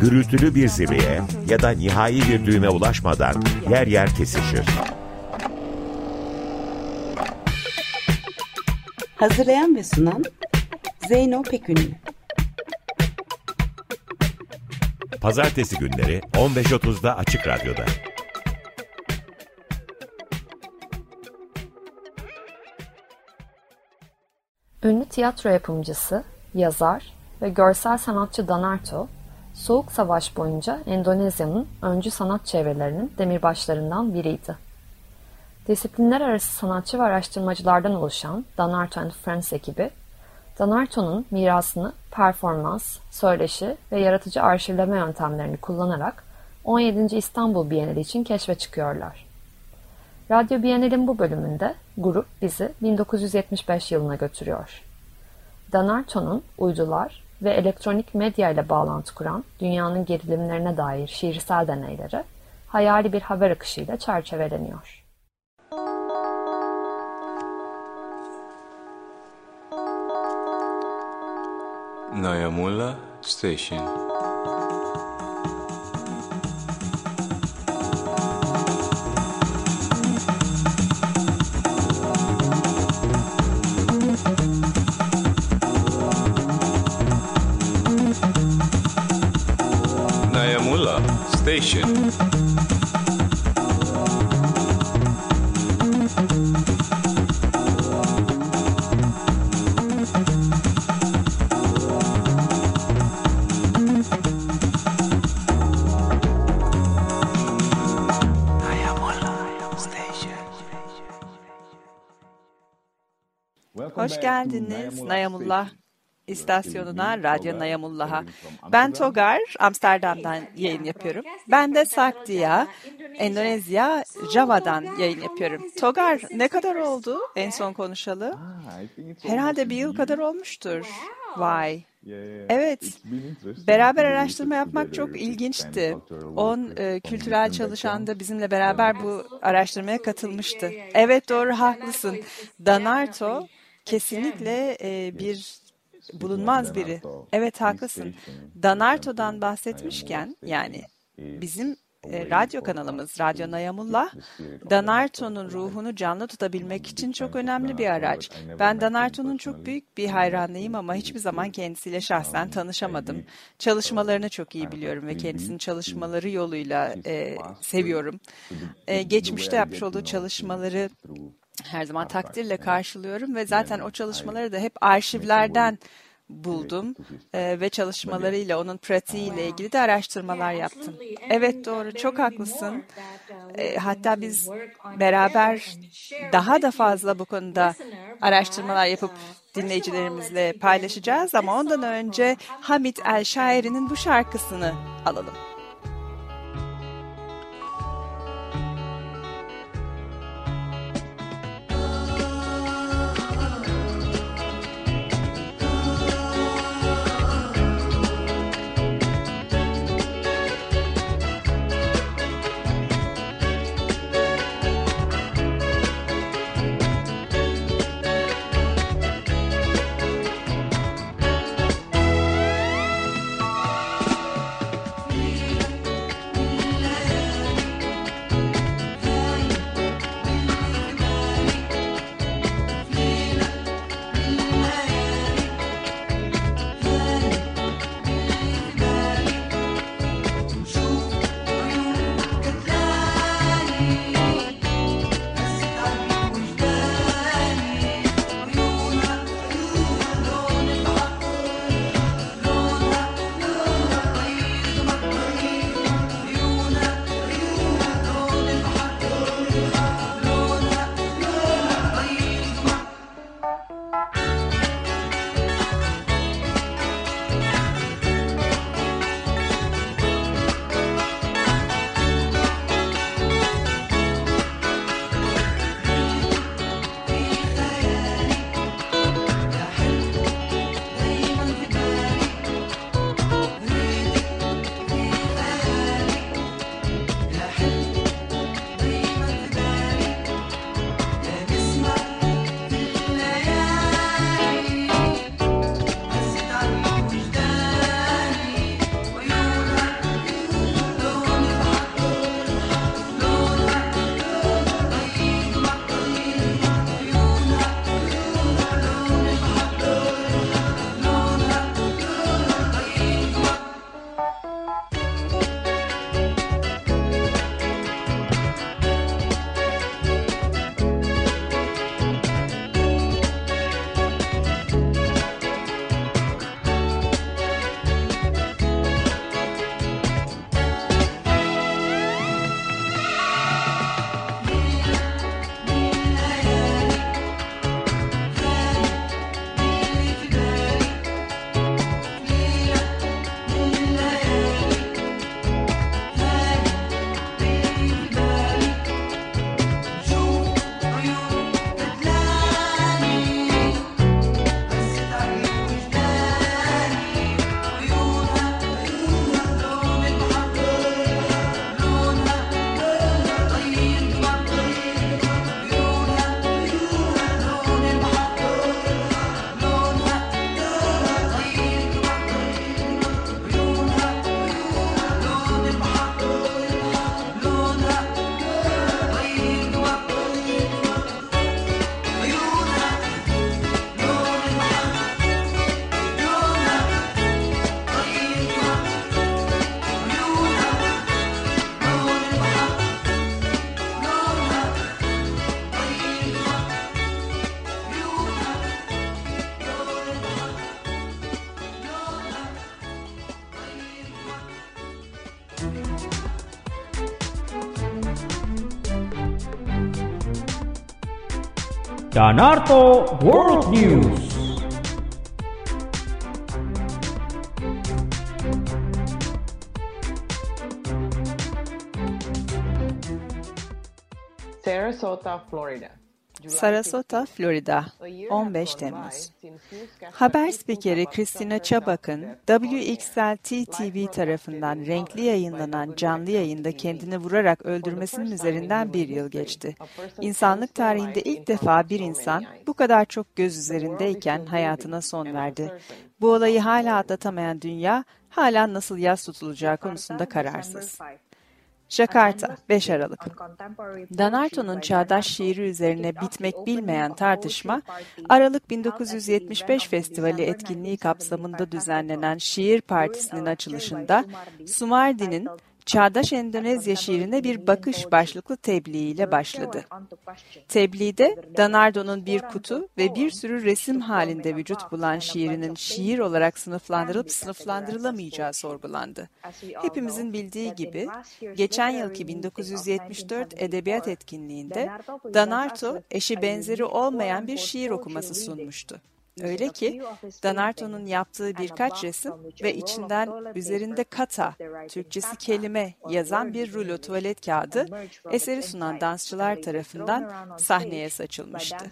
gürültülü bir zirveye ya da nihai bir düğüme ulaşmadan yer yer kesişir. Hazırlayan ve sunan Zeyno Pekünlü. Pazartesi günleri 15.30'da Açık Radyo'da. Ünlü tiyatro yapımcısı, yazar ve görsel sanatçı Danarto, Soğuk Savaş boyunca Endonezya'nın öncü sanat çevrelerinin demirbaşlarından biriydi. Disiplinler arası sanatçı ve araştırmacılardan oluşan Danarto and Friends ekibi, Danarto'nun mirasını performans, söyleşi ve yaratıcı arşivleme yöntemlerini kullanarak 17. İstanbul Bienali için keşfe çıkıyorlar. Radyo Bienal'in bu bölümünde grup bizi 1975 yılına götürüyor. Danarto'nun uydular ve elektronik medya ile bağlantı kuran dünyanın gerilimlerine dair şiirsel deneyleri hayali bir haber akışıyla çerçeveleniyor. Nayamula Station. Station. Hoş geldiniz Nayamullah istasyonuna, Radyo Nayamullah'a. Ben Togar, Amsterdam'dan yayın yapıyorum. Ben de Saktia, Endonezya, Java'dan yayın yapıyorum. Togar, ne kadar oldu en son konuşalı? Herhalde bir yıl kadar olmuştur. Vay. Evet, beraber araştırma yapmak çok ilginçti. On e, kültürel çalışan da bizimle beraber bu araştırmaya katılmıştı. Evet doğru haklısın. Danarto kesinlikle e, bir bulunmaz biri. Evet haklısın. Danarto'dan bahsetmişken yani bizim e, radyo kanalımız Radyo Nayamullah, Danarto'nun ruhunu canlı tutabilmek için çok önemli bir araç. Ben Danarto'nun çok büyük bir hayranıyım ama hiçbir zaman kendisiyle şahsen tanışamadım. Çalışmalarını çok iyi biliyorum ve kendisinin çalışmaları yoluyla e, seviyorum. E, geçmişte yapmış olduğu çalışmaları her zaman takdirle karşılıyorum ve zaten o çalışmaları da hep arşivlerden buldum e, ve çalışmalarıyla onun pratiğiyle ilgili de araştırmalar yaptım. Evet doğru. çok haklısın. E, hatta biz beraber daha da fazla bu konuda araştırmalar yapıp dinleyicilerimizle paylaşacağız ama ondan önce Hamit El Şairi'nin bu şarkısını alalım. Danarto World News. Sarasota, Florida. Sarasota, Florida, 15 Temmuz. Haber spikeri Christina Chabak'ın WXLT TV tarafından renkli yayınlanan canlı yayında kendini vurarak öldürmesinin üzerinden bir yıl geçti. İnsanlık tarihinde ilk defa bir insan bu kadar çok göz üzerindeyken hayatına son verdi. Bu olayı hala atlatamayan dünya hala nasıl yas tutulacağı konusunda kararsız. Jakarta, 5 Aralık. Danarto'nun çağdaş şiiri üzerine bitmek bilmeyen tartışma, Aralık 1975 Festivali etkinliği kapsamında düzenlenen Şiir Partisi'nin açılışında Sumardi'nin Çağdaş Endonezya şiirine bir bakış başlıklı tebliğiyle başladı. Tebliğde Danardo'nun bir kutu ve bir sürü resim halinde vücut bulan şiirinin şiir olarak sınıflandırılıp sınıflandırılamayacağı sorgulandı. Hepimizin bildiği gibi geçen yılki 1974 edebiyat etkinliğinde Danarto eşi benzeri olmayan bir şiir okuması sunmuştu. Öyle ki Danarto'nun yaptığı birkaç resim ve içinden üzerinde kata, Türkçesi kelime yazan bir rulo tuvalet kağıdı eseri sunan dansçılar tarafından sahneye saçılmıştı.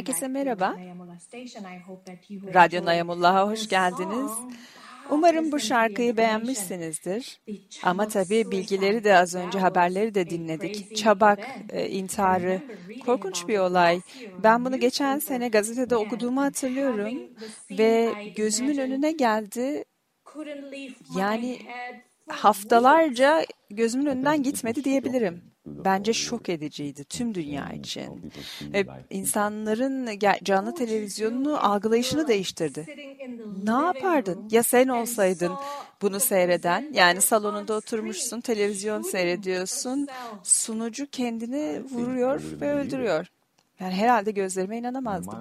Herkese merhaba. Radyo Nayamullah'a hoş geldiniz. Umarım bu şarkıyı beğenmişsinizdir. Ama tabii bilgileri de az önce haberleri de dinledik. Çabak, e, intiharı, korkunç bir olay. Ben bunu geçen sene gazetede okuduğumu hatırlıyorum ve gözümün önüne geldi. Yani haftalarca gözümün önünden gitmedi diyebilirim. Bence şok ediciydi tüm dünya için. Ve insanların canlı televizyonunu algılayışını değiştirdi. Ne yapardın? Ya sen olsaydın bunu seyreden, yani salonunda oturmuşsun, televizyon seyrediyorsun, sunucu kendini vuruyor ve öldürüyor. Yani herhalde gözlerime inanamazdım.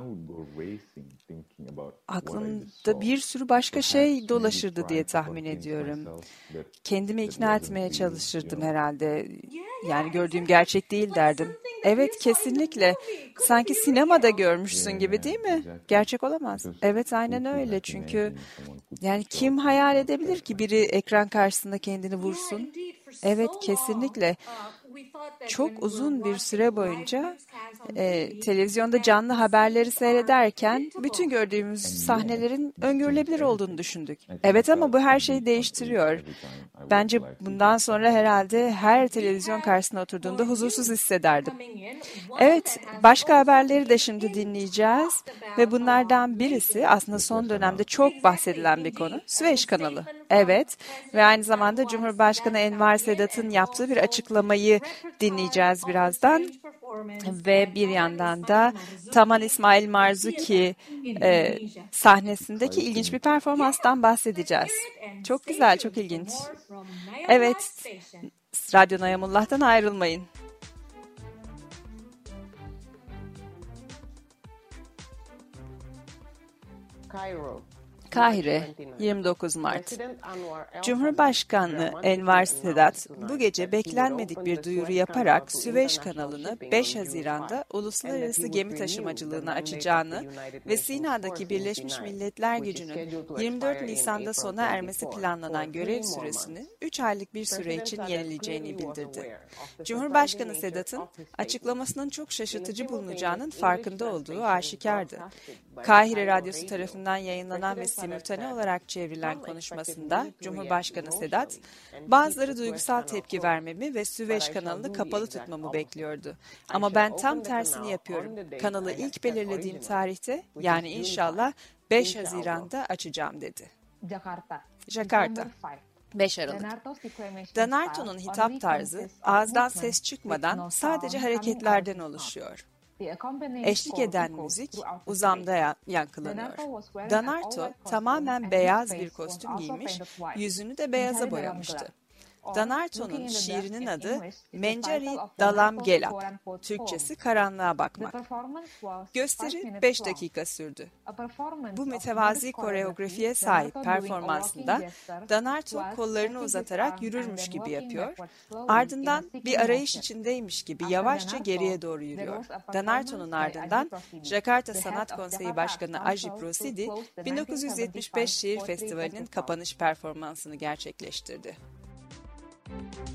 Aklımda bir sürü başka şey dolaşırdı diye tahmin ediyorum. Kendimi ikna etmeye çalışırdım herhalde. Yani gördüğüm gerçek değil derdim. Evet kesinlikle. Sanki sinemada görmüşsün gibi değil mi? Gerçek olamaz. Evet aynen öyle çünkü yani kim hayal edebilir ki biri ekran karşısında kendini vursun? Evet kesinlikle. Çok uzun bir süre boyunca e, televizyonda canlı haberleri seyrederken bütün gördüğümüz sahnelerin öngörülebilir olduğunu düşündük. Evet ama bu her şeyi değiştiriyor. Bence bundan sonra herhalde her televizyon karşısına oturduğumda huzursuz hissederdim. Evet, başka haberleri de şimdi dinleyeceğiz ve bunlardan birisi aslında son dönemde çok bahsedilen bir konu. Süveyş kanalı. Evet ve aynı zamanda Cumhurbaşkanı Enver Sedat'ın yaptığı bir açıklamayı dinleyeceğiz birazdan. Ve bir yandan da Taman İsmail Marzuki e, sahnesindeki ilginç bir performanstan bahsedeceğiz. Çok güzel, çok ilginç. Evet, Radyo Nayamullah'tan ayrılmayın. Cairo. Kahire, 29 Mart. Cumhurbaşkanı Enver Sedat bu gece beklenmedik bir duyuru yaparak Süveyş kanalını 5 Haziran'da uluslararası gemi taşımacılığına açacağını ve Sina'daki Birleşmiş Milletler gücünün 24 Nisan'da sona ermesi planlanan görev süresini 3 aylık bir süre için yenileyeceğini bildirdi. Cumhurbaşkanı Sedat'ın açıklamasının çok şaşırtıcı bulunacağının farkında olduğu aşikardı. Kahire Radyosu tarafından yayınlanan ve simultane olarak çevrilen konuşmasında Cumhurbaşkanı Sedat, bazıları duygusal tepki vermemi ve Süveyş kanalını kapalı tutmamı bekliyordu. Ama ben tam tersini yapıyorum. Kanalı ilk belirlediğim tarihte yani inşallah 5 Haziran'da açacağım dedi. Jakarta. Jakarta. 5 Aralık. Danarto'nun hitap tarzı ağızdan ses çıkmadan sadece hareketlerden oluşuyor. Eşlik eden müzik uzamda yankılanıyor. Danarto tamamen beyaz bir kostüm giymiş, yüzünü de beyaza boyamıştı. Danarto'nun şiirinin adı Mencari Dalam Gelap, Türkçesi karanlığa bakmak. Gösteri 5 dakika sürdü. Bu mütevazi koreografiye sahip performansında Danarto kollarını uzatarak yürürmüş gibi yapıyor, ardından bir arayış içindeymiş gibi yavaşça geriye doğru yürüyor. Danarto'nun ardından Jakarta Sanat Konseyi Başkanı Ajip Rosidi, 1975 Şiir Festivali'nin kapanış performansını gerçekleştirdi. Thank you.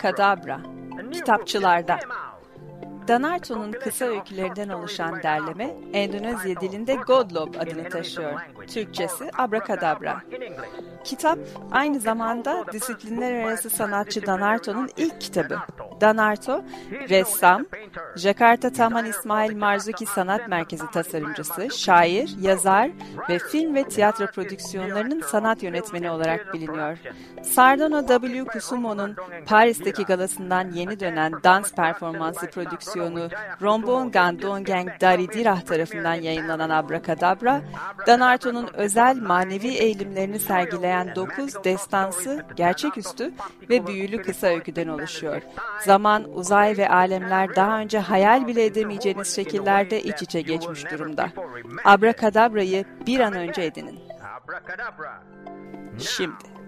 Abrakadabra, kitapçılarda. Danarto'nun kısa öykülerinden oluşan derleme, Endonezya dilinde Godlob adını taşıyor. Türkçesi Abrakadabra. Kitap aynı zamanda disiplinler arası sanatçı Danarto'nun ilk kitabı. Danarto, ressam, Jakarta Taman İsmail Marzuki Sanat Merkezi tasarımcısı, şair, yazar ve film ve tiyatro prodüksiyonlarının sanat yönetmeni olarak biliniyor. Sardana W. Kusumo'nun Paris'teki galasından yeni dönen dans performansı prodüksiyonu Rombongan Dongeng Daridirah tarafından yayınlanan Abrakadabra, Danarto'nun özel manevi eğilimlerini sergileyen 9 destansı, gerçeküstü ve büyülü kısa öyküden oluşuyor. Zaman, uzay ve alemler daha önce hayal bile edemeyeceğiniz şekillerde iç içe geçmiş durumda. Abrakadabra'yı bir an önce edinin. Şimdi.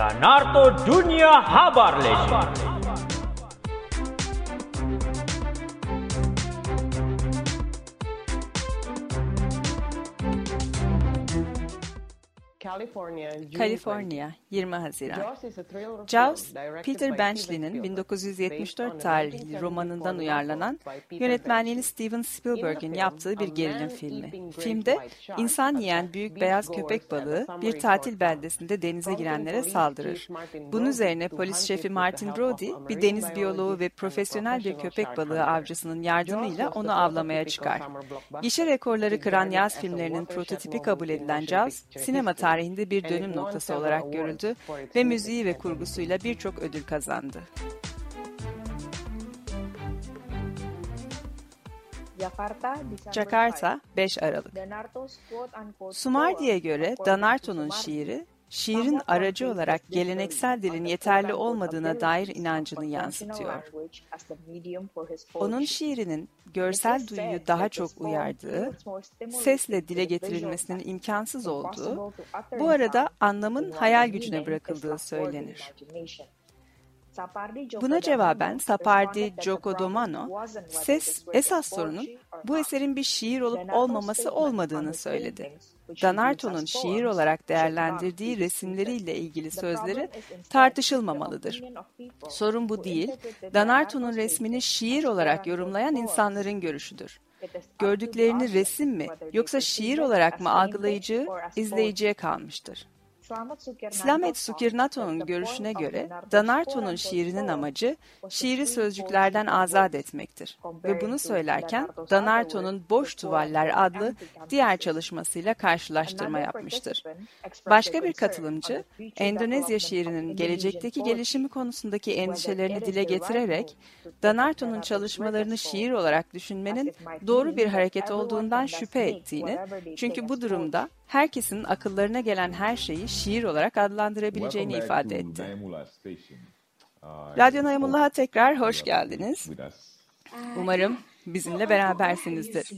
Danarto Dunia Habar Legend. Kaliforniya, 20 Haziran. Jaws, Peter Benchley'nin 1974 tarihli romanından uyarlanan, yönetmenliğini Steven Spielberg'in yaptığı bir gerilim filmi. Filmde insan yiyen büyük beyaz köpek balığı bir tatil beldesinde denize girenlere saldırır. Bunun üzerine polis şefi Martin Brody, bir deniz biyoloğu ve profesyonel bir köpek balığı avcısının yardımıyla onu avlamaya çıkar. Gişe rekorları kıran yaz filmlerinin prototipi kabul edilen Jaws, sinema tarihinde bir dönüm noktası olarak görüldü ve müziği ve kurgusuyla birçok ödül kazandı. Jakarta 5 Aralık. Sumardi'ye göre Danarto'nun şiiri şiirin aracı olarak geleneksel dilin yeterli olmadığına dair inancını yansıtıyor. Onun şiirinin görsel duyuyu daha çok uyardığı, sesle dile getirilmesinin imkansız olduğu, bu arada anlamın hayal gücüne bırakıldığı söylenir. Buna cevaben Sapardi Giacodomano, ses esas sorunun bu eserin bir şiir olup olmaması olmadığını söyledi. Danarto'nun şiir olarak değerlendirdiği resimleriyle ilgili sözleri tartışılmamalıdır. Sorun bu değil, Danarto'nun resmini şiir olarak yorumlayan insanların görüşüdür. Gördüklerini resim mi yoksa şiir olarak mı algılayıcı izleyiciye kalmıştır. Slamet Sukirnato'nun görüşüne göre Danarto'nun şiirinin amacı şiiri sözcüklerden azat etmektir. Ve bunu söylerken Danarto'nun Boş Tuvaller adlı diğer çalışmasıyla karşılaştırma yapmıştır. Başka bir katılımcı, Endonezya şiirinin gelecekteki gelişimi konusundaki endişelerini dile getirerek, Danarto'nun çalışmalarını şiir olarak düşünmenin doğru bir hareket olduğundan şüphe ettiğini, çünkü bu durumda herkesin akıllarına gelen her şeyi şiir olarak adlandırabileceğini ifade etti. Radyo Nayamullah'a tekrar hoş geldiniz. Umarım bizimle berabersinizdir.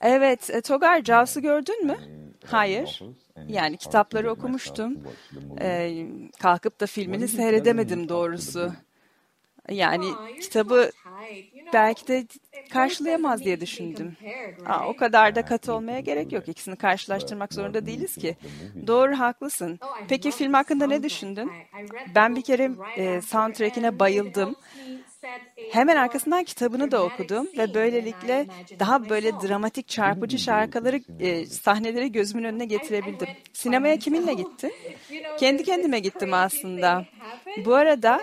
Evet, e, Togar, Jaws'ı gördün mü? Hayır. Yani kitapları okumuştum. Ee, kalkıp da filmini seyredemedim doğrusu. Yani kitabı belki de karşılayamaz diye düşündüm. Aa, o kadar da katı olmaya gerek yok. İkisini karşılaştırmak zorunda değiliz ki. Doğru haklısın. Peki film hakkında ne düşündün? Ben bir kere e, soundtrack'ine bayıldım. Hemen arkasından kitabını da okudum ve böylelikle daha böyle dramatik, çarpıcı şarkıları, e, sahneleri gözümün önüne getirebildim. Sinemaya kiminle gittin? Kendi kendime gittim aslında. Bu arada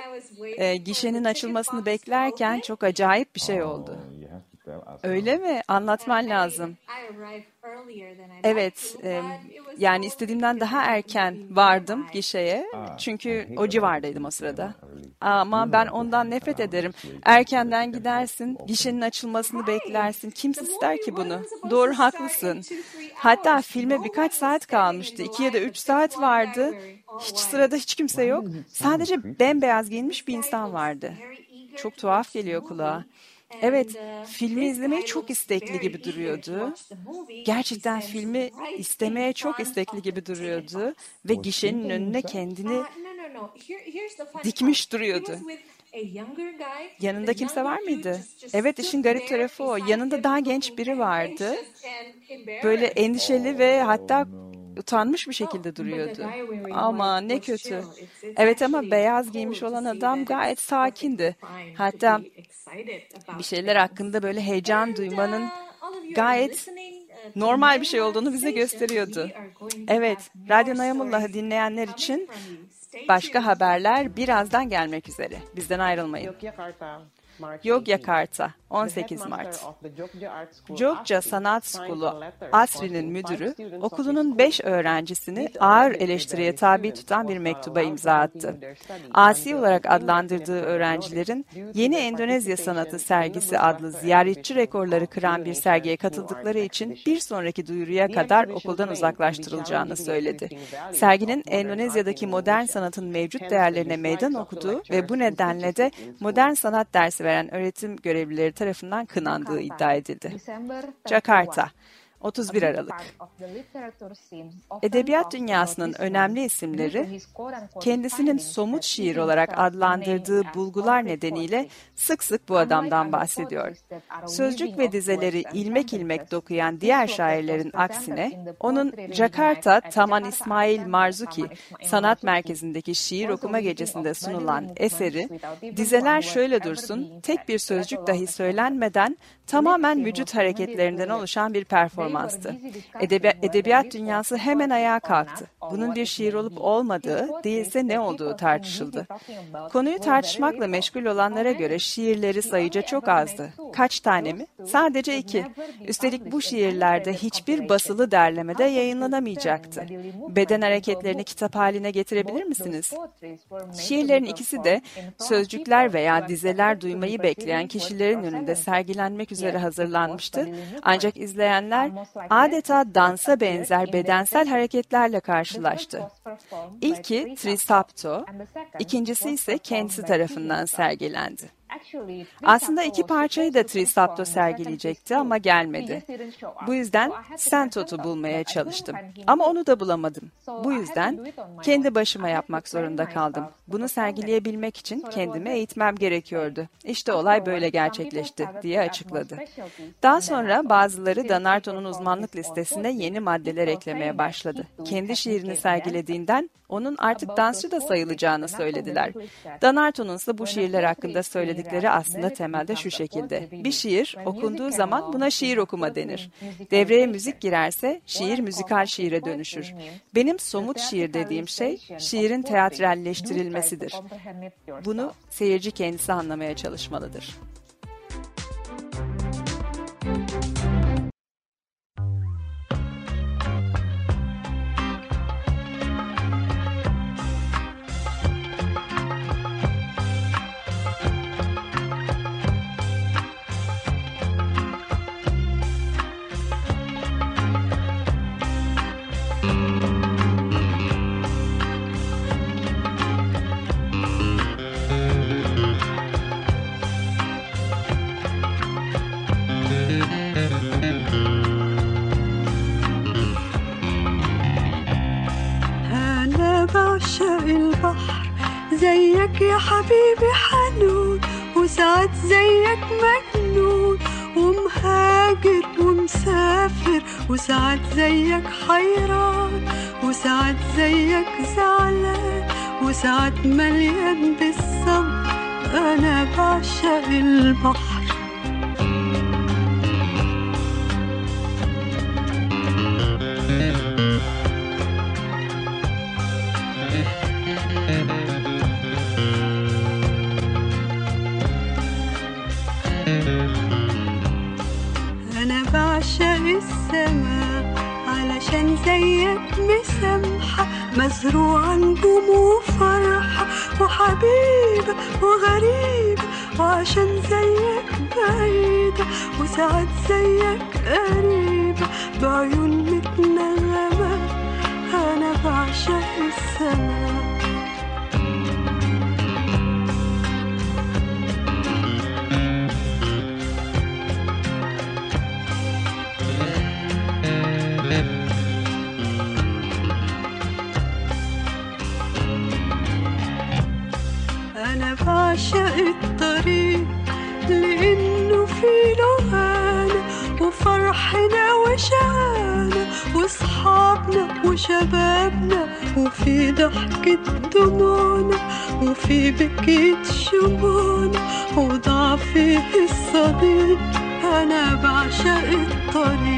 e, gişenin açılmasını beklerken çok acayip bir şey oldu. Öyle mi? Anlatman lazım. Evet, e, yani istediğimden daha erken vardım gişeye. Çünkü o civardaydım o sırada. Ama ben ondan nefret ederim. Erkenden gidersin, gişenin açılmasını beklersin. Kim ister ki bunu? Doğru haklısın. Hatta filme birkaç saat kalmıştı. İki ya da üç saat vardı. Hiç sırada hiç kimse yok. Sadece bembeyaz giyinmiş bir insan vardı. Çok tuhaf geliyor kulağa. Evet, filmi izlemeye çok istekli gibi duruyordu. Gerçekten filmi istemeye çok istekli gibi duruyordu ve gişenin önüne kendini dikmiş duruyordu. Yanında kimse var mıydı? Evet işin garip tarafı o. Yanında daha genç biri vardı. Böyle endişeli ve hatta utanmış bir şekilde duruyordu. Ama ne kötü. Evet ama beyaz giymiş olan adam gayet sakindi. Hatta bir şeyler hakkında böyle heyecan duymanın gayet normal bir şey olduğunu bize gösteriyordu. Evet, Radyo Nayamullah'ı dinleyenler için başka haberler birazdan gelmek üzere. Bizden ayrılmayın. Yogyakarta 18 Mart. Jogja Sanat Skulu Asri'nin müdürü okulunun 5 öğrencisini ağır eleştiriye tabi tutan bir mektuba imza attı. Asi olarak adlandırdığı öğrencilerin Yeni Endonezya Sanatı sergisi adlı ziyaretçi rekorları kıran bir sergiye katıldıkları için bir sonraki duyuruya kadar okuldan uzaklaştırılacağını söyledi. Serginin Endonezya'daki modern sanatın mevcut değerlerine meydan okuduğu ve bu nedenle de modern sanat dersi veren öğretim görevlileri tarafından kınandığı iddia edildi. Jakarta 31 Aralık. Edebiyat dünyasının önemli isimleri kendisinin somut şiir olarak adlandırdığı bulgular nedeniyle sık sık bu adamdan bahsediyor. Sözcük ve dizeleri ilmek ilmek dokuyan diğer şairlerin aksine onun Jakarta Taman İsmail Marzuki Sanat Merkezi'ndeki şiir okuma gecesinde sunulan eseri dizeler şöyle dursun tek bir sözcük dahi söylenmeden tamamen vücut hareketlerinden oluşan bir performanstı. Edebi edebiyat dünyası hemen ayağa kalktı. Bunun bir şiir olup olmadığı, değilse ne olduğu tartışıldı. Konuyu tartışmakla meşgul olanlara göre şiirleri sayıca çok azdı. Kaç tane mi? Sadece iki. Üstelik bu şiirlerde hiçbir basılı derlemede yayınlanamayacaktı. Beden hareketlerini kitap haline getirebilir misiniz? Şiirlerin ikisi de sözcükler veya dizeler duymayı bekleyen kişilerin önünde sergilenmek üzere hazırlanmıştı. Ancak izleyenler adeta dansa benzer bedensel hareketlerle karşılaştı. İlki Trisapto, ikincisi ise kendisi tarafından sergilendi. Aslında iki parçayı da Trisapto sergileyecekti ama gelmedi. Bu yüzden Sentot'u bulmaya çalıştım. Ama onu da bulamadım. Bu yüzden kendi başıma yapmak zorunda kaldım. Bunu sergileyebilmek için kendimi eğitmem gerekiyordu. İşte olay böyle gerçekleşti diye açıkladı. Daha sonra bazıları Danarto'nun uzmanlık listesine yeni maddeler eklemeye başladı. Kendi şiirini sergilediğinden onun artık dansçı da sayılacağını söylediler. Danarto'nun ise bu şiirler hakkında söyledikleri aslında temelde şu şekilde. Bir şiir okunduğu zaman buna şiir okuma denir. Devreye müzik girerse şiir müzikal şiire dönüşür. Benim somut şiir dediğim şey şiirin teatralleştirilmesidir. Bunu seyirci kendisi anlamaya çalışmalıdır. البحر. نجوم وفرح وحبيب وغريب وعشان زيك بعيد وساعات زيك قريب. بعيون متنغمة أنا بعشق السما أنا بعشق الطريق لأنه فيه لهانة وفرحنا وشقانا وصحابنا وشبابنا وفي ضحكة دموعنا وفي بكية شموعنا وضعفي الصديق. أنا بعشق الطريق.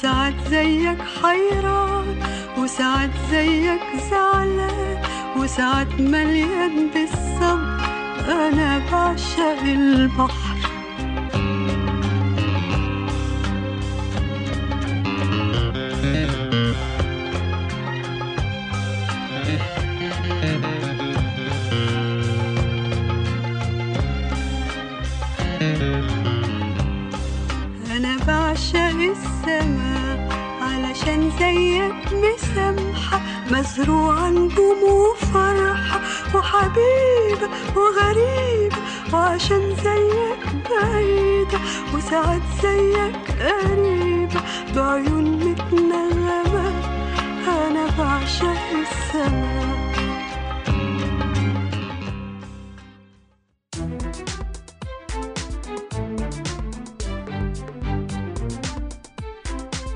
وساعات زيك حيران وساعات زيك زعلان وساعات مليان بالصبر. أنا بعشق البحر. وساعات زيك قريبة بعيون متنغمة أنا بعشق السماء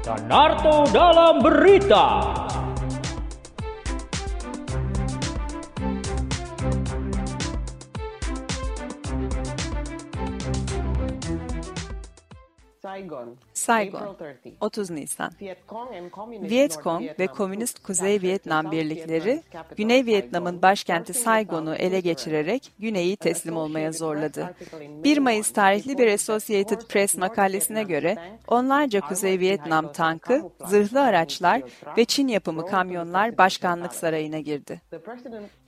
Danarto dalam berita. Saigon, Saigon, April 30. 30 Nisan. Vietcong ve Komünist Kuzey Vietnam birlikleri Güney Vietnam'ın başkenti Saigon'u ele geçirerek Güney'i teslim olmaya zorladı. article in 1 May Mayıs 1 tarihli bir Associated Press makalesine göre onlarca Kuzey Vietnam tankı, zırhlı araçlar ve Çin yapımı kamyonlar başkanlık sarayına girdi.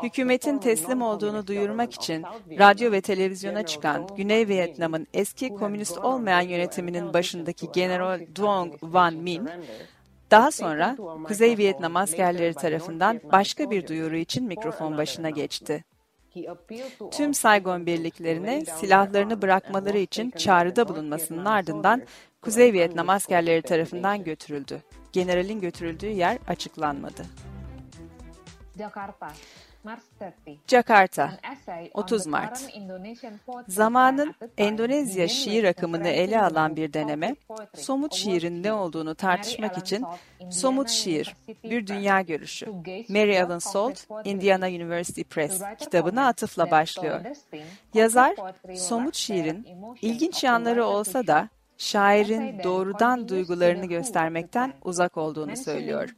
Hükümetin teslim olduğunu duyurmak için radyo ve televizyona çıkan Güney Vietnam'ın eski komünist olmayan yönetiminin başındaki to General Duong Van surrender, daha sonra Kuzey Vietnam askerleri tarafından başka bir duyuru için mikrofon başına geçti. He appealed to Tüm lay birliklerine silahlarını bırakmaları için çağrıda bulunmasının ardından Kuzey Vietnam askerleri tarafından götürüldü. Generalin götürüldüğü yer açıklanmadı. Jakarta, Mars 30. Jakarta, 30 Mart. Zamanın Endonezya şiir akımını ele alan bir deneme, somut şiirin ne olduğunu tartışmak için Somut Şiir, Bir Dünya Görüşü, Mary Ellen Salt, Indiana University Press kitabına atıfla başlıyor. Yazar, somut şiirin ilginç yanları olsa da şairin doğrudan duygularını göstermekten uzak olduğunu söylüyor.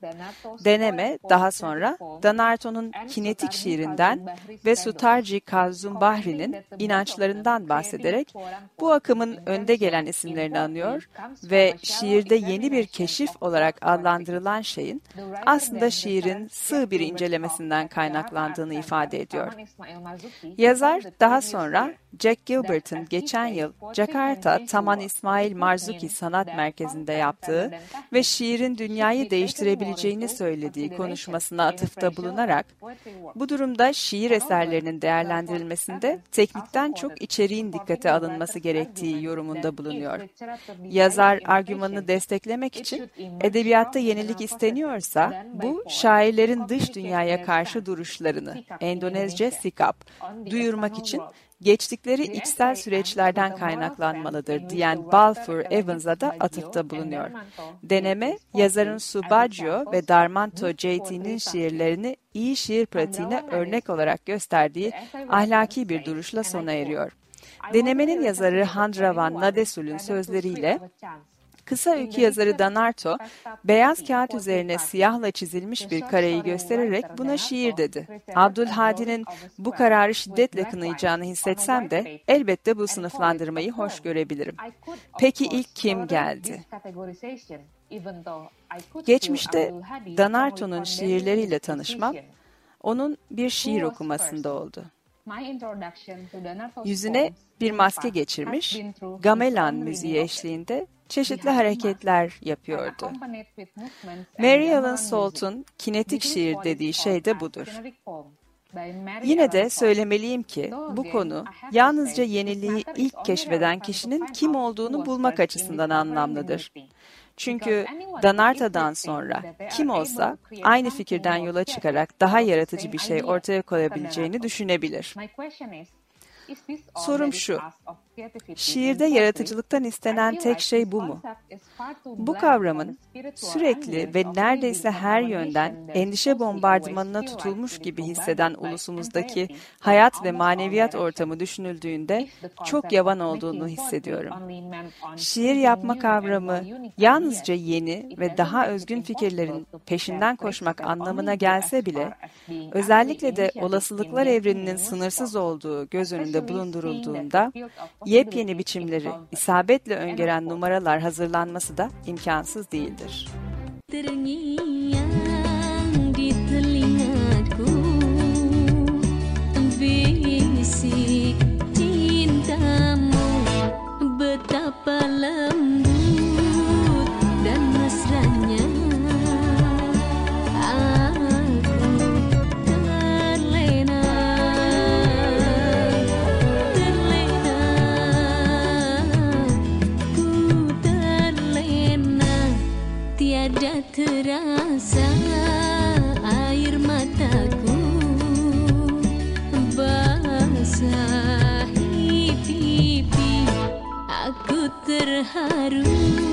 Deneme daha sonra Danarto'nun kinetik şiirinden ve Sutarji Kazum Bahri'nin inançlarından bahsederek bu akımın önde gelen isimlerini anıyor ve şiirde yeni bir keşif olarak adlandırılan şeyin aslında şiirin sığ bir incelemesinden kaynaklandığını ifade ediyor. Yazar daha sonra Jack Gilbert'ın geçen yıl Jakarta Taman İsmail Marzuki Sanat Merkezi'nde yaptığı ve şiirin dünyayı değiştirebileceğini söylediği konuşmasına atıfta bulunarak bu durumda şiir eserlerinin değerlendirilmesinde teknikten çok içeriğin dikkate alınması gerektiği yorumunda bulunuyor. Yazar argümanını desteklemek için edebiyatta yenilik isteniyorsa bu şairlerin dış dünyaya karşı duruşlarını Endonezce sikap duyurmak için geçtikleri içsel süreçlerden kaynaklanmalıdır diyen Balfour Evans'a da atıfta bulunuyor. Deneme, yazarın Subaggio ve Darmanto JT'nin şiirlerini iyi şiir pratiğine örnek olarak gösterdiği ahlaki bir duruşla sona eriyor. Denemenin yazarı Handravan Nadesul'ün sözleriyle Kısa öykü yazarı Danarto, beyaz kağıt üzerine siyahla çizilmiş bir kareyi göstererek buna şiir dedi. Abdülhadi'nin bu kararı şiddetle kınayacağını hissetsem de elbette bu sınıflandırmayı hoş görebilirim. Peki ilk kim geldi? Geçmişte Danarto'nun şiirleriyle tanışmam, onun bir şiir okumasında oldu. Yüzüne bir maske geçirmiş, gamelan müziği eşliğinde çeşitli hareketler yapıyordu. Mary Ellen Salt'un kinetik şiir dediği şey de budur. Yine de söylemeliyim ki bu konu yalnızca yeniliği ilk keşfeden kişinin kim olduğunu bulmak açısından anlamlıdır. Çünkü Danarta'dan sonra kim olsa aynı fikirden yola çıkarak daha yaratıcı bir şey ortaya koyabileceğini düşünebilir. Sorum şu, şiirde yaratıcılıktan istenen tek şey bu mu? Bu kavramın sürekli ve neredeyse her yönden endişe bombardımanına tutulmuş gibi hisseden ulusumuzdaki hayat ve maneviyat ortamı düşünüldüğünde çok yavan olduğunu hissediyorum. Şiir yapma kavramı yalnızca yeni ve daha özgün fikirlerin peşinden koşmak anlamına gelse bile, özellikle de olasılıklar evreninin sınırsız olduğu göz önünde bulundurulduğunda, yepyeni biçimleri isabetle öngören numaralar hazırlanması da imkansız değildir. Bisik cintamu Betapa terasa air mataku Basahi pipi. Aku terharu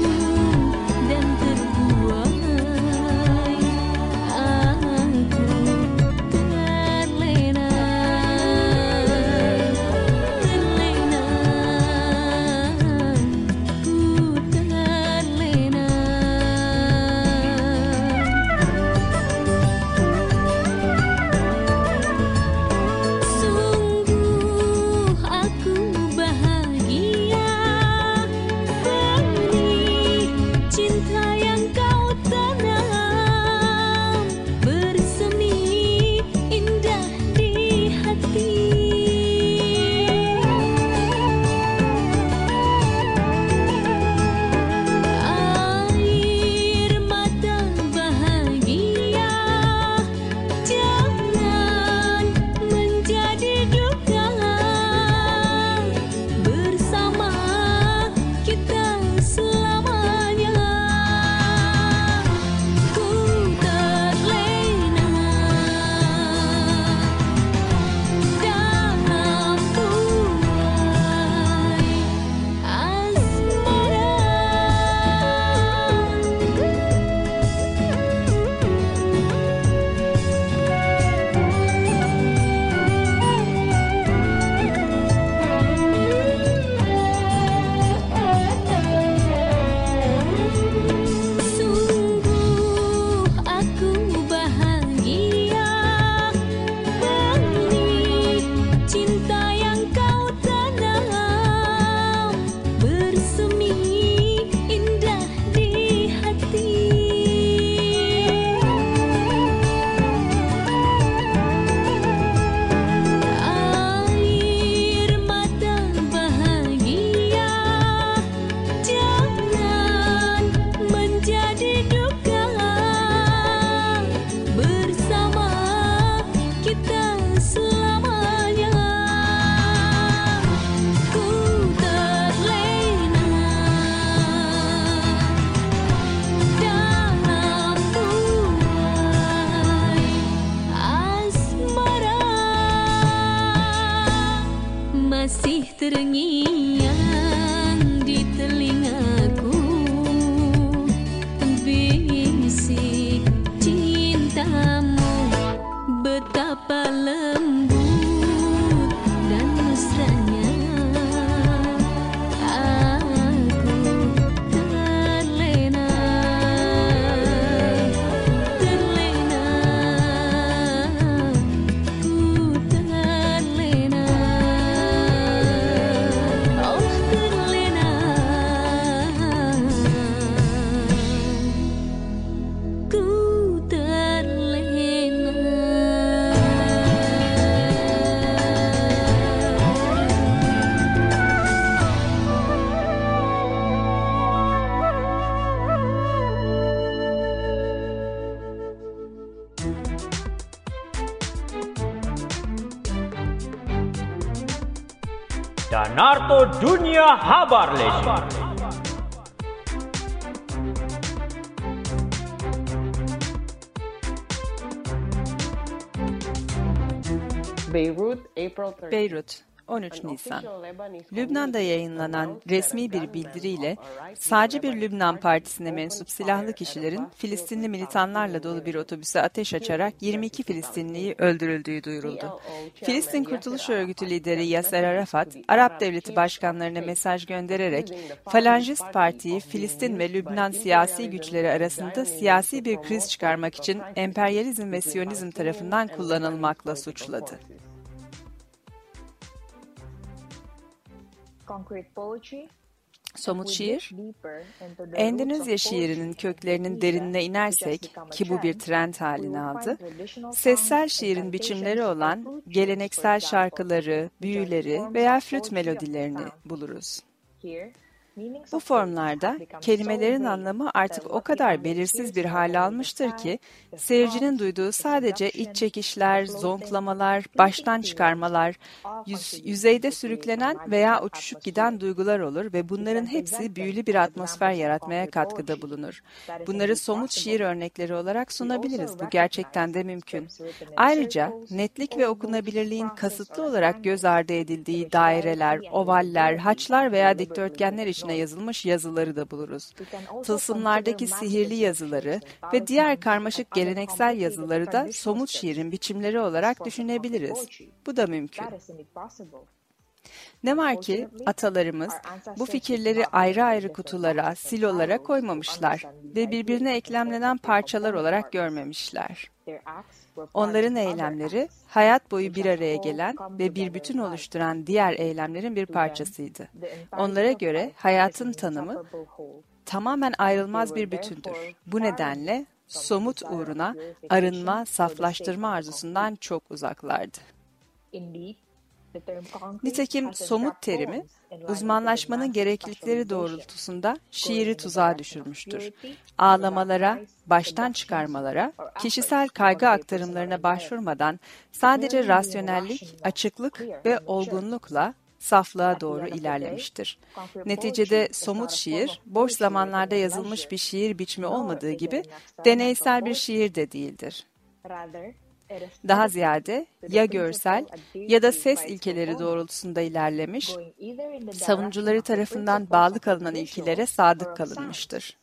tự nhiên હા બાર લે છે Beirut, April 30. Beirut, 13 Nisan. Lübnan'da yayınlanan resmi bir bildiriyle sadece bir Lübnan Partisi'ne mensup silahlı kişilerin Filistinli militanlarla dolu bir otobüse ateş açarak 22 Filistinliyi öldürüldüğü duyuruldu. Filistin Kurtuluş Örgütü lideri Yasser Arafat, Arap devleti başkanlarına mesaj göndererek Falangist Parti'yi Filistin ve Lübnan siyasi güçleri arasında siyasi bir kriz çıkarmak için emperyalizm ve siyonizm tarafından kullanılmakla suçladı. Somut şiir, Endonezya şiirinin köklerinin derinine inersek ki bu bir trend halini aldı, sessel şiirin biçimleri olan geleneksel şarkıları, büyüleri veya flüt melodilerini buluruz. Bu formlarda kelimelerin anlamı artık o kadar belirsiz bir hale almıştır ki seyircinin duyduğu sadece iç çekişler, zonklamalar, baştan çıkarmalar, yüz, yüzeyde sürüklenen veya uçuşup giden duygular olur ve bunların hepsi büyülü bir atmosfer yaratmaya katkıda bulunur. Bunları somut şiir örnekleri olarak sunabiliriz. Bu gerçekten de mümkün. Ayrıca netlik ve okunabilirliğin kasıtlı olarak göz ardı edildiği daireler, ovaller, haçlar veya dikdörtgenler için içine yazılmış yazıları da buluruz. Tılsımlardaki sihirli yazıları ve diğer karmaşık geleneksel yazıları da somut şiirin biçimleri olarak düşünebiliriz. Bu da mümkün. Ne var ki atalarımız bu fikirleri ayrı ayrı kutulara, silolara koymamışlar ve birbirine eklemlenen parçalar olarak görmemişler. Onların eylemleri hayat boyu bir araya gelen ve bir bütün oluşturan diğer eylemlerin bir parçasıydı. Onlara göre hayatın tanımı tamamen ayrılmaz bir bütündür. Bu nedenle somut uğruna arınma, saflaştırma arzusundan çok uzaklardı. Nitekim somut terimi uzmanlaşmanın gereklilikleri doğrultusunda şiiri tuzağa düşürmüştür. Ağlamalara, baştan çıkarmalara, kişisel kaygı aktarımlarına başvurmadan sadece rasyonellik, açıklık ve olgunlukla saflığa doğru ilerlemiştir. Neticede somut şiir, boş zamanlarda yazılmış bir şiir biçimi olmadığı gibi deneysel bir şiir de değildir. Daha ziyade ya görsel ya da ses ilkeleri doğrultusunda ilerlemiş, savunucuları tarafından bağlı kalınan ilkelere sadık kalınmıştır.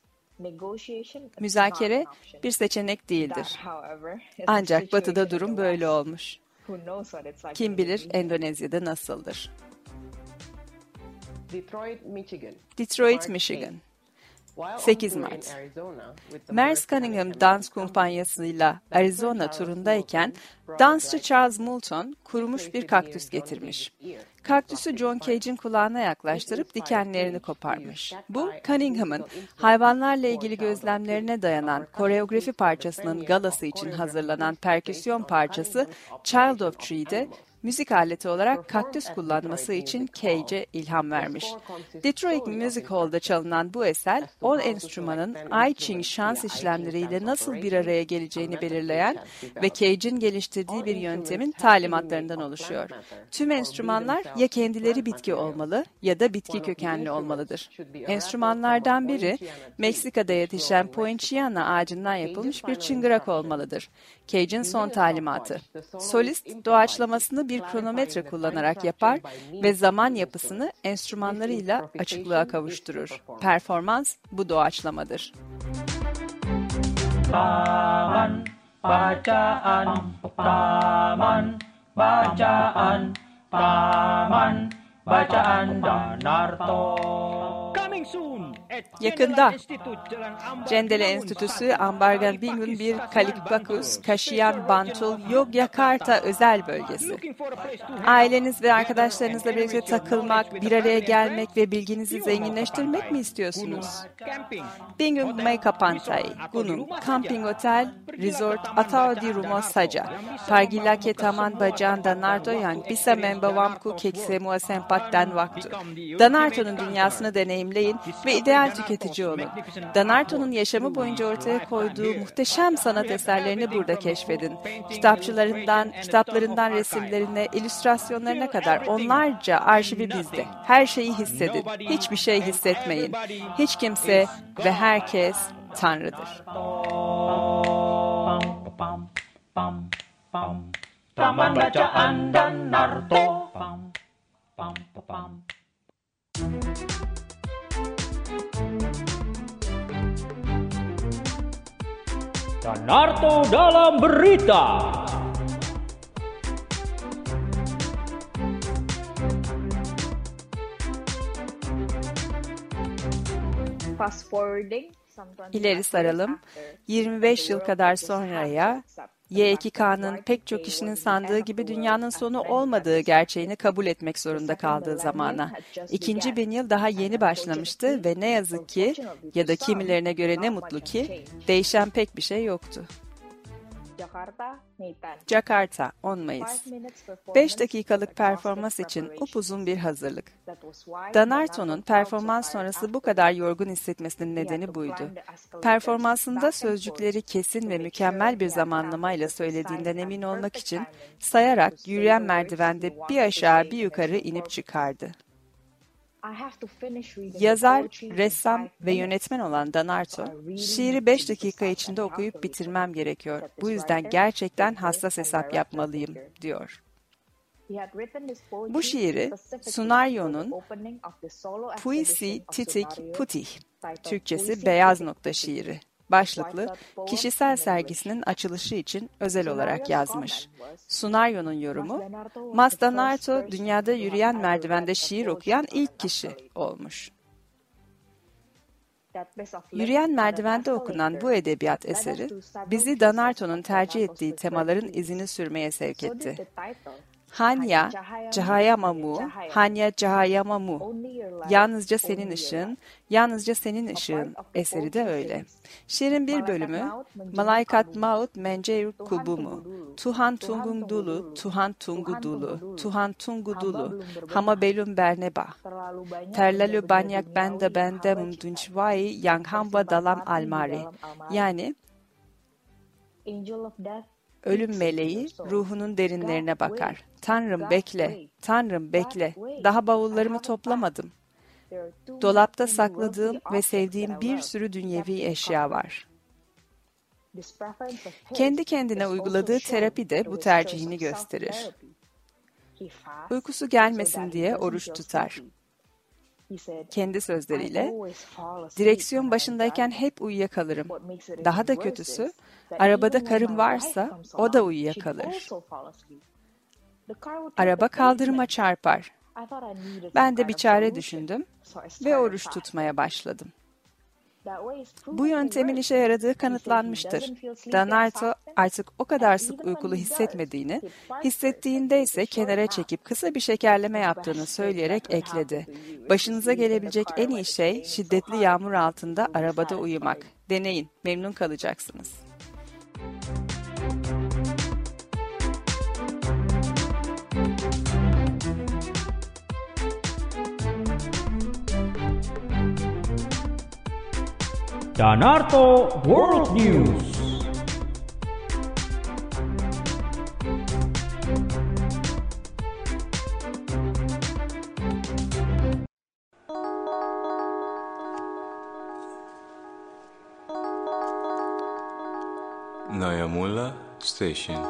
Müzakere bir seçenek değildir. Ancak batıda durum böyle olmuş. Kim bilir Endonezya'da nasıldır? Detroit, Michigan. Detroit, Michigan. 8 Mart. Merce Cunningham dans kumpanyasıyla Arizona turundayken dansçı Charles Moulton kurumuş bir kaktüs getirmiş. Kaktüsü John Cage'in kulağına yaklaştırıp dikenlerini koparmış. Bu, Cunningham'ın hayvanlarla ilgili gözlemlerine dayanan koreografi parçasının galası için hazırlanan perküsyon parçası Child of Tree'de müzik aleti olarak kaktüs kullanması için Cage'e ilham vermiş. Detroit Music Hall'da çalınan bu eser, 10 enstrümanın I Ching şans işlemleriyle nasıl bir araya geleceğini belirleyen ve Cage'in geliştirdiği bir yöntemin talimatlarından oluşuyor. Tüm enstrümanlar ya kendileri bitki olmalı ya da bitki kökenli olmalıdır. Enstrümanlardan biri Meksika'da yetişen poinciana ağacından yapılmış bir çıngırak olmalıdır. Cage'in son talimatı. Solist doğaçlamasını bir kronometre kullanarak yapar ve zaman yapısını enstrümanlarıyla açıklığa kavuşturur. Performans bu doğaçlamadır. Taman bacaan, taman bacaan, taman bacaan Danarto. Yakında Cendele Enstitüsü Ambargan Bingun bir Kalipbakus, Kaşiyan, Bantul, Yogyakarta özel bölgesi. Aileniz ve arkadaşlarınızla birlikte takılmak, bir araya gelmek ve bilginizi zenginleştirmek mi istiyorsunuz? Bingun May Kapantai, Gunung, Camping Otel, Resort Atao di Rumah saja. Pargilake Taman Bacan Danarto yang bisa membawamku ke semua sempat dan waktu. Danarto'nun dünyasını deneyimleyin ve ideal tüketici olun. Danarto'nun yaşamı boyunca ortaya koyduğu muhteşem sanat eserlerini burada keşfedin. Kitapçılarından, kitaplarından resimlerine, illüstrasyonlarına kadar onlarca arşivi bizde. Her şeyi hissedin. Hiçbir şey hissetmeyin. Hiç kimse ve herkes Tanrı'dır. Taman Bacaan dan Narto. Pam, pam, pam. Dan Narto dalam berita. Fast forwarding İleri saralım. 25 yıl kadar sonraya Y2K'nın pek çok kişinin sandığı gibi dünyanın sonu olmadığı gerçeğini kabul etmek zorunda kaldığı zamana. İkinci bin yıl daha yeni başlamıştı ve ne yazık ki ya da kimilerine göre ne mutlu ki değişen pek bir şey yoktu. Jakarta, May 10. Jakarta, 10 Mayıs. 5 dakikalık performans için upuzun bir hazırlık. Danarto'nun performans sonrası bu kadar yorgun hissetmesinin nedeni buydu. Performansında sözcükleri kesin ve mükemmel bir zamanlamayla söylediğinden emin olmak için sayarak yürüyen merdivende bir aşağı bir yukarı inip çıkardı. Yazar, ressam ve yönetmen olan Danarto, şiiri 5 dakika içinde okuyup bitirmem gerekiyor. Bu yüzden gerçekten hassas hesap yapmalıyım, diyor. Bu şiiri Sunaryo'nun Puisi Titik Putih, Türkçesi Beyaz Nokta şiiri, başlıklı kişisel sergisinin açılışı için özel olarak yazmış. Sunaryo'nun yorumu, Mazda Narto dünyada yürüyen merdivende şiir okuyan ilk kişi olmuş. Yürüyen merdivende okunan bu edebiyat eseri bizi Danarto'nun tercih ettiği temaların izini sürmeye sevk etti. Hanya Cahayamamu, Hanya Cahayamamu. Yalnızca senin ışığın, yalnızca senin ışığın eseri de öyle. Şiirin bir bölümü Malaikat Maut Menceir Kubumu, Tuhan Tungung Dulu, Tuhan Tungu Dulu, Tuhan Tungu Dulu, Hama Belum Berneba, Terlalu Banyak Bende Bende Mundunçvai Yang Hamba Dalam Almari. Yani Ölüm meleği ruhunun derinlerine bakar. Tanrım bekle, Tanrım bekle. Daha bavullarımı toplamadım. Dolapta sakladığım ve sevdiğim bir sürü dünyevi eşya var. Kendi kendine uyguladığı terapi de bu tercihini gösterir. Uykusu gelmesin diye oruç tutar. Kendi sözleriyle, direksiyon başındayken hep uyuyakalırım. Daha da kötüsü, arabada karım varsa o da uyuyakalır. Araba kaldırıma çarpar. Ben de bir çare düşündüm ve oruç tutmaya başladım. Bu yöntemin işe yaradığı kanıtlanmıştır. Danarto artık o kadar sık uykulu hissetmediğini, hissettiğinde ise kenara çekip kısa bir şekerleme yaptığını söyleyerek ekledi. Başınıza gelebilecek en iyi şey şiddetli yağmur altında arabada uyumak. Deneyin, memnun kalacaksınız. Danarto World News. Nayamula Station.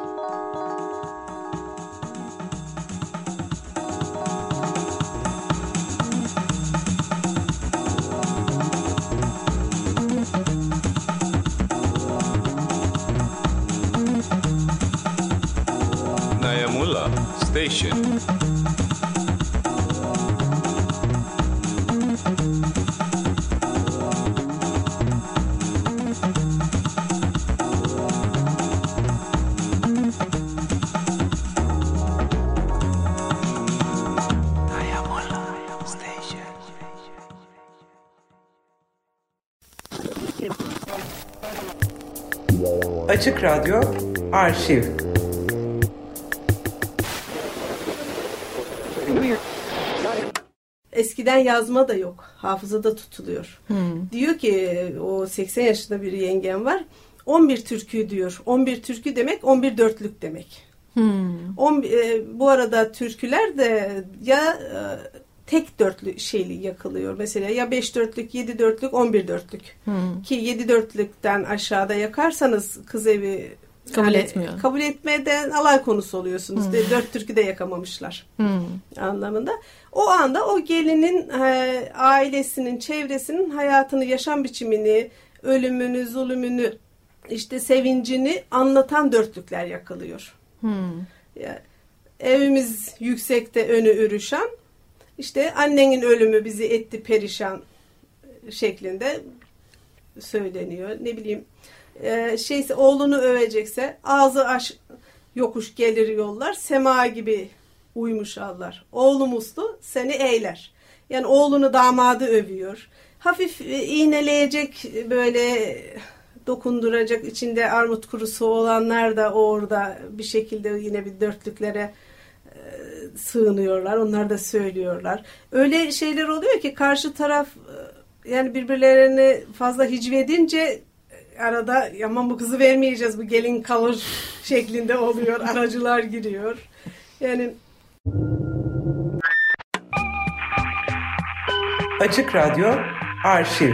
Nayamula Station. Açık Radyo Arşiv Eski eskiden yazma da yok. Hafızada tutuluyor. Hmm. Diyor ki o 80 yaşında bir yengem var. 11 türkü diyor. 11 türkü demek 11 dörtlük demek. Hmm. 11, e, bu arada türküler de ya e, tek dörtlü şeyli yakılıyor. Mesela ya 5 dörtlük, 7 dörtlük, 11 dörtlük. Hmm. Ki 7 dörtlükten aşağıda yakarsanız kız evi Kabul etmiyor. Kabul etmeden alay konusu oluyorsunuz. Hmm. Dört türkü de yakamamışlar Hmm. anlamında. O anda o gelinin e, ailesinin, çevresinin hayatını, yaşam biçimini, ölümünü, zulümünü, işte sevincini anlatan dörtlükler yakılıyor. Hmm. Ya, evimiz yüksekte önü ürüşen, işte annenin ölümü bizi etti perişan şeklinde söyleniyor. Ne bileyim e, şeyse oğlunu övecekse ağzı aş yokuş gelir yollar sema gibi uymuş allar. Oğlu muslu seni eyler. Yani oğlunu damadı övüyor. Hafif e, iğneleyecek böyle dokunduracak içinde armut kurusu olanlar da orada bir şekilde yine bir dörtlüklere sığınıyorlar. Onlar da söylüyorlar. Öyle şeyler oluyor ki karşı taraf e, yani birbirlerini fazla hicvedince arada aman bu kızı vermeyeceğiz bu gelin kalır şeklinde oluyor. Aracılar giriyor. Yani Açık Radyo Arşiv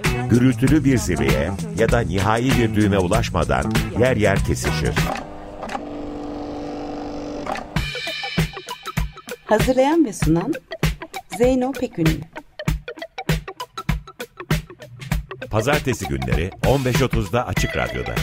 gürültülü bir zirveye ya da nihai bir düğüme ulaşmadan yer yer kesişir. Hazırlayan ve sunan Zeyno Pekünlü. Pazartesi günleri 15.30'da Açık Radyo'da.